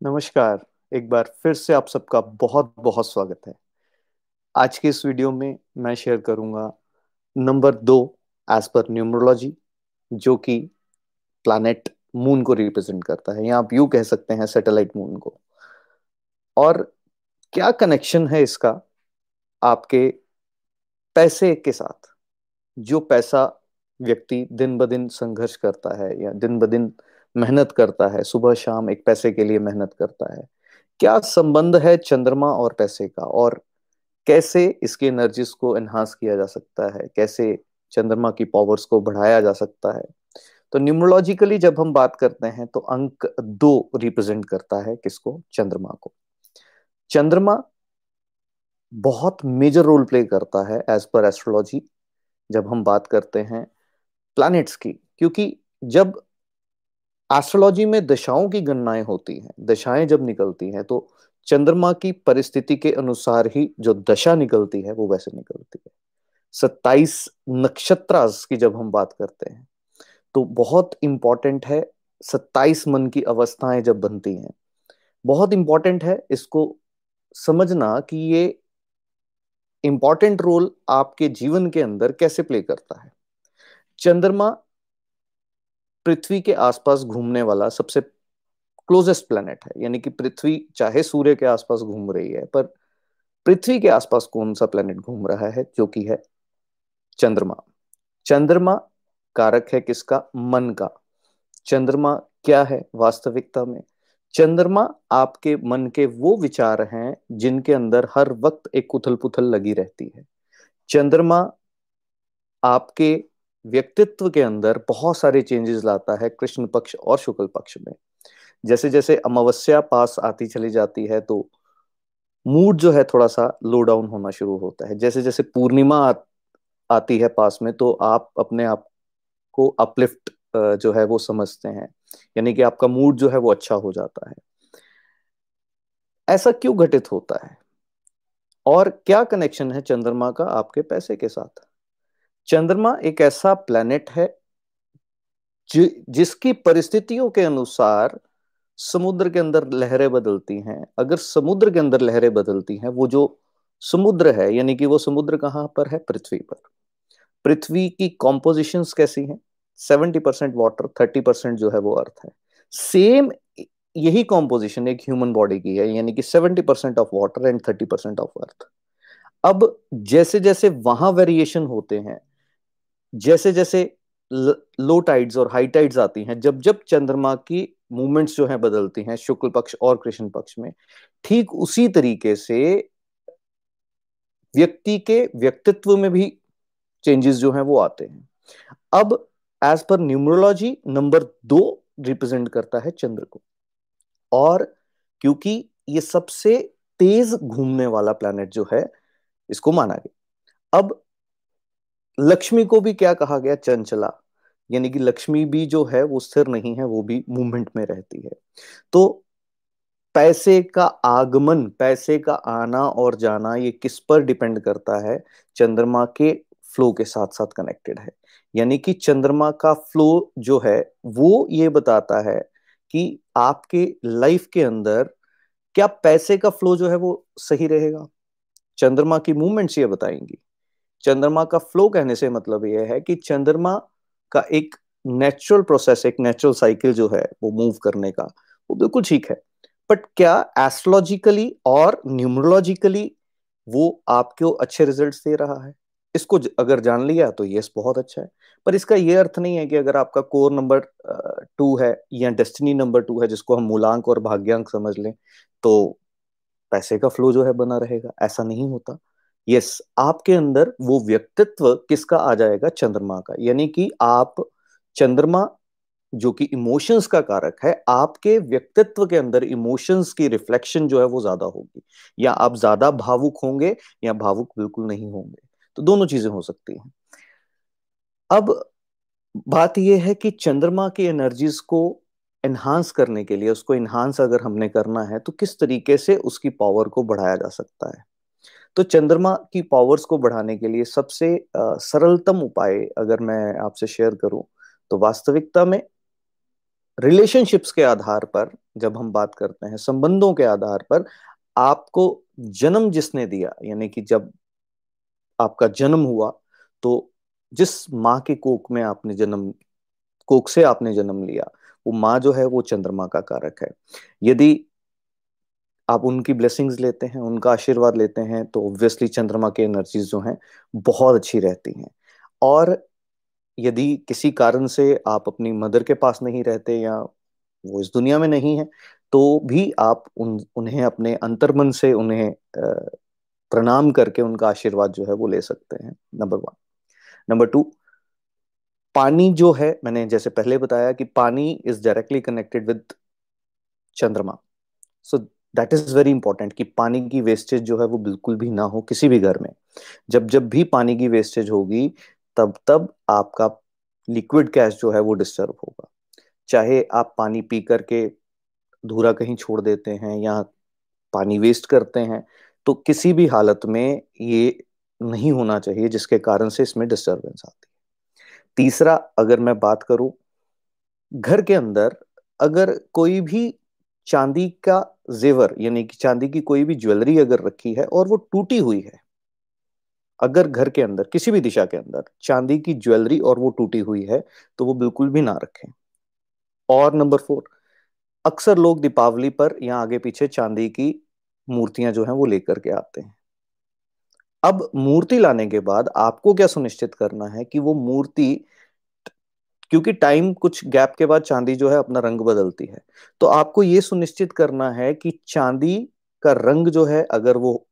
नमस्कार। एक बार फिर से आप सबका बहुत बहुत स्वागत है। आज के इस वीडियो में मैं शेयर करूँगा नंबर दो एज पर न्यूमरोलॉजी जो कि प्लैनेट मून को रिप्रेजेंट करता है, या आप यू कह सकते हैं सैटेलाइट मून को। और क्या कनेक्शन है इसका आपके पैसे के साथ, जो पैसा व्यक्ति दिन ब दिन संघर्ष करता है, या दिन ब दिन मेहनत करता है, सुबह शाम एक पैसे के लिए मेहनत करता है। क्या संबंध है चंद्रमा और पैसे का? और कैसे इसके एनर्जीज को एनहांस किया जा सकता है? कैसे चंद्रमा की पावर्स को बढ़ाया जा सकता है? तो न्यूमरोलॉजिकली जब हम बात करते हैं तो अंक दो रिप्रेजेंट करता है किसको? चंद्रमा को। चंद्रमा बहुत मेजर रोल प्ले करता है एज पर एस्ट्रोलॉजी जब हम बात करते हैं प्लैनेट्स की। क्योंकि जब एस्ट्रोलॉजी में दशाओं की गणनाएँ होती हैं, दशाएँ जब निकलती हैं तो चंद्रमा की परिस्थिति के अनुसार ही जो दशा निकलती है, वो वैसे निकलती है। सत्ताईस नक्षत्र की जब हम बात करते हैं तो बहुत इंपॉर्टेंट है सत्ताईस मन की अवस्थाएँ जब बनती हैं। बहुत इंपॉर्टेंट है इसको समझना कि ये इंपॉर्टेंट रोल आपके जीवन के अंदर कैसे प्ले करता है। चंद्रमा पृथ्वी के आसपास घूमने वाला सबसे क्लोजेस्ट प्लेनेट है। यानी कि पृथ्वी चाहे सूर्य के आसपास घूम रही है, पर पृथ्वी के आसपास कौन सा प्लेनेट घूम रहा है, जो कि है चंद्रमा। चंद्रमा कारक है किसका? मन का। चंद्रमा क्या है वास्तविकता में? चंद्रमा आपके मन के वो विचार हैं जिनके अंदर हर वक्त एक उथल पुथल लगी रहती है। चंद्रमा आपके व्यक्तित्व के अंदर बहुत सारे चेंजेस लाता है कृष्ण पक्ष और शुक्ल पक्ष में। जैसे जैसे अमावस्या पास आती चली जाती है तो मूड जो है थोड़ा सा लो डाउन होना शुरू होता है। जैसे जैसे पूर्णिमा आ, आती है पास में तो आप अपने आप को अपलिफ्ट जो है वो समझते हैं। यानी कि आपका मूड जो है वो अच्छा हो जाता है। ऐसा क्यों घटित होता है? और क्या कनेक्शन है चंद्रमा का आपके पैसे के साथ? चंद्रमा एक ऐसा प्लेनेट है जि, जिसकी परिस्थितियों के अनुसार समुद्र के अंदर लहरें बदलती हैं। अगर समुद्र के अंदर लहरें बदलती हैं वो जो समुद्र है यानी कि वो समुद्र कहाँ पर है? पृथ्वी पर। पृथ्वी की कॉम्पोजिशन कैसी हैं? Seventy percent water thirty percent जो है वो अर्थ है। सेम यही कॉम्पोजिशन एक ह्यूमन बॉडी की है यानी कि seventy percent of water and thirty percent of earth अब जैसे जैसे वहाँ वेरिएशन होते हैं जैसे जैसे लो टाइड्स और हाई टाइड्स आती हैं जब जब चंद्रमा की मूवमेंट्स जो हैं बदलती हैं, शुक्ल पक्ष और कृष्ण पक्ष में, ठीक उसी तरीके से व्यक्ति के व्यक्तित्व में भी चेंजेस जो हैं वो आते हैं। अब एज पर न्यूमरोलॉजी नंबर दो रिप्रेजेंट करता है चंद्र को। और क्योंकि ये सबसे तेज घूमने वाला प्लैनेट जो है, इसको माना गया। अब लक्ष्मी को भी क्या कहा गया? चंचला। यानी कि लक्ष्मी भी जो है, वो स्थिर नहीं है, वो भी मूवमेंट में रहती है। तो पैसे का आगमन, पैसे का आना और जाना, ये किस पर डिपेंड करता है? चंद्रमा के फ्लो के साथ साथ कनेक्टेड है। यानी कि चंद्रमा का फ्लो जो है, वो ये बताता है कि आपके लाइफ के अंदर क्या पैसे का फ्लो जो है, वो सही रहेगा? चंद्रमा की मूवमेंट्स ये बताएँगी। चंद्रमा का फ्लो कहने से मतलब यह है कि चंद्रमा का एक नेचुरल प्रोसेस एक नेचुरल साइकिल जो है, वो मूव करने का, वो बिल्कुल ठीक है। बट क्या एस्ट्रोलॉजिकली और न्यूमरोलॉजिकली वो आपको अच्छे रिज़ल्ट दे रहा है? इसको अगर जान लिया तो यस बहुत अच्छा है। पर इसका ये अर्थ नहीं है कि अगर आपका कोर नंबर टू है या डेस्टिनी नंबर टू है, जिसको हम मूलांक और भाग्यांक समझ लें तो पैसे का फ्लो जो है बना रहेगा। ऐसा नहीं होता। यस आपके अंदर वो व्यक्तित्व किसका आ जाएगा? चंद्रमा का। यानी कि आप, चंद्रमा जो कि इमोशंस का कारक है, आपके व्यक्तित्व के अंदर इमोशंस की रिफ्लेक्शन जो है वो ज़्यादा होगी। या आप ज़्यादा भावुक होंगे या भावुक बिल्कुल नहीं होंगे। तो दोनों चीज़ें हो सकती हैं। अब बात यह है कि चंद्रमा की एनर्जीज को एनहांस करने के लिए, उसको एनहांस अगर हमने करना है तो किस तरीके से उसकी पावर को बढ़ाया जा सकता है? तो चंद्रमा की पावर्स को बढ़ाने के लिए सबसे सरलतम उपाय अगर मैं आपसे शेयर करूँ तो वास्तविकता में रिलेशनशिप्स के आधार पर जब हम बात करते हैं, संबंधों के आधार पर आपको जन्म जिसने दिया, यानी कि जब आपका जन्म हुआ तो जिस माँ के कोक में आपने जन्म कोक से आपने जन्म लिया, वो माँ जो है वो चंद्रमा का कारक है। यदि आप उनकी ब्लेसिंग्स लेते हैं, उनका आशीर्वाद लेते हैं तो ऑब्वियसली चंद्रमा की एनर्जीज जो हैं, बहुत अच्छी रहती हैं। और यदि किसी कारण से आप अपनी मदर के पास नहीं रहते या वो इस दुनिया में नहीं है तो भी आप उन, उन्हें अपने अंतर्मन से उन्हें प्रणाम करके उनका आशीर्वाद जो है वो ले सकते हैं नंबर वन नंबर टू पानी जो है, मैंने जैसे पहले बताया कि पानी इज़ डायरेक्टली कनेक्टेड विद चंद्रमा। So that is very important कि पानी की वेस्टेज जो है वो बिल्कुल भी ना हो किसी भी घर में। जब जब भी पानी की वेस्टेज होगी, तब तब आपका लिक्विड कैश जो है वो डिस्टर्ब होगा। चाहे आप पानी पी करके धूरा कहीं छोड़ देते हैं या पानी वेस्ट करते हैं तो किसी भी हालत में ये नहीं होना चाहिए जिसके कारण से इसमें डिस्टर्बेंस आती है। तीसरा, अगर मैं बात करूँ, घर के अंदर अगर कोई भी चांदी का जेवर, यानी कि चांदी की कोई भी ज्वेलरी अगर रखी है और वो टूटी हुई है, अगर घर के अंदर, किसी भी दिशा के अंदर चांदी की ज्वेलरी और वो टूटी हुई है तो वो बिल्कुल भी ना रखें। और नंबर फोर, अक्सर लोग दीपावली पर या आगे पीछे चांदी की मूर्तियाँ जो हैं वो लेकर के आते हैं। अब मूर्ति लाने के बाद आपको क्या सुनिश्चित करना है कि वो मूर्ति क्योंकि टाइम कुछ गैप के बाद चांदी जो है अपना रंग बदलती है। तो आपको ये सुनिश्चित करना है कि चांदी का रंग जो है, अगर वो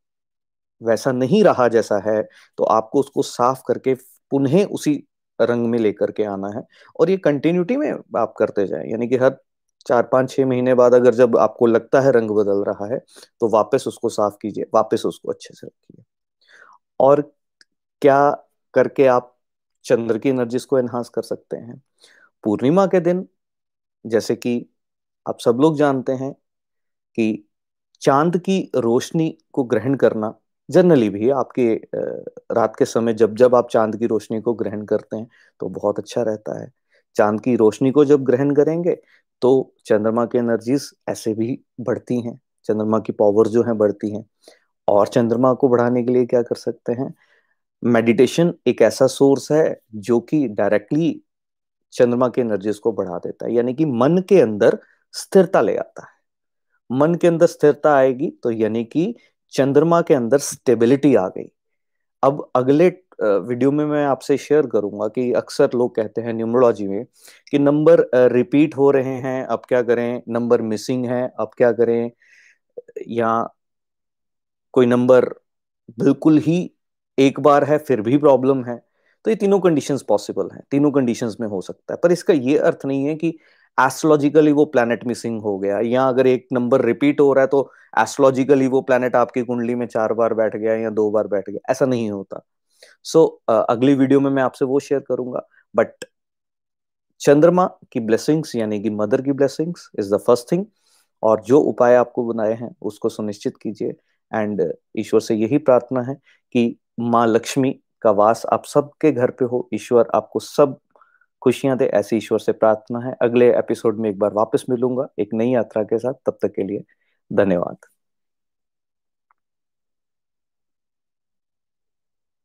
वैसा नहीं रहा जैसा है तो आपको उसको साफ़ करके पुनः उसी रंग में लेकर के आना है और ये कंटिन्यूटी में आप करते जाए। यानी कि हर चार पाँच छह महीने बाद अगर जब आपको लगता है रंग बदल रहा है तो वापस उसको साफ़ कीजिए, वापस उसको अच्छे से रखिए। और क्या करके आप चंद्र की एनर्जीज को एनहांस कर सकते हैं। पूर्णिमा के दिन, जैसे कि आप सब लोग जानते हैं कि चाँद की रोशनी को ग्रहण करना, जनरली भी आपके रात के समय जब जब आप चाँद की रोशनी को ग्रहण करते हैं तो बहुत अच्छा रहता है। चाँद की रोशनी को जब ग्रहण करेंगे तो चंद्रमा की एनर्जीज ऐसे भी बढ़ती हैं, चंद्रमा की पावर जो है बढ़ती हैं। और चंद्रमा को बढ़ाने के लिए क्या कर सकते हैं? मेडिटेशन एक ऐसा सोर्स है जो कि डायरेक्टली चंद्रमा की एनर्जीज को बढ़ा देता है, यानी कि मन के अंदर स्थिरता ले आता है। मन के अंदर स्थिरता आएगी तो यानी कि चंद्रमा के अंदर स्टेबिलिटी आ गई। अब अगले वीडियो में मैं आपसे शेयर करूँगा कि अक्सर लोग कहते हैं न्यूमरोलॉजी में कि नंबर रिपीट हो रहे हैं, अब क्या करें, नंबर मिसिंग है, अब क्या करें, या कोई नंबर बिल्कुल ही एक बार है फिर भी प्रॉब्लम है। तो ये तीनों कंडीशंस पॉसिबल हैं तीनों कंडीशंस में हो सकता है। पर इसका ये अर्थ नहीं है कि एस्ट्रोलॉजिकली वो प्लैनेट मिसिंग हो गया या अगर एक नंबर रिपीट हो रहा है तो एस्ट्रोलॉजिकली वो प्लैनेट आपकी कुंडली में चार बार बैठ गया या दो बार बैठ गया ऐसा नहीं होता। सो so, अगली वीडियो में मैं आपसे वो शेयर करूँगा बट चंद्रमा की ब्लेसिंग्स यानी कि मदर की blessings is the first thing और जो उपाय आपको बनाए हैं उसको सुनिश्चित कीजिए। एंड ईश्वर से यही प्रार्थना है कि माँ लक्ष्मी का वास आप सबके घर पे हो। ईश्वर आपको सब खुशियाँ दे, ऐसी ईश्वर से प्रार्थना है। अगले एपिसोड में एक बार वापस मिलूँगा एक नई यात्रा के साथ। तब तक के लिए धन्यवाद।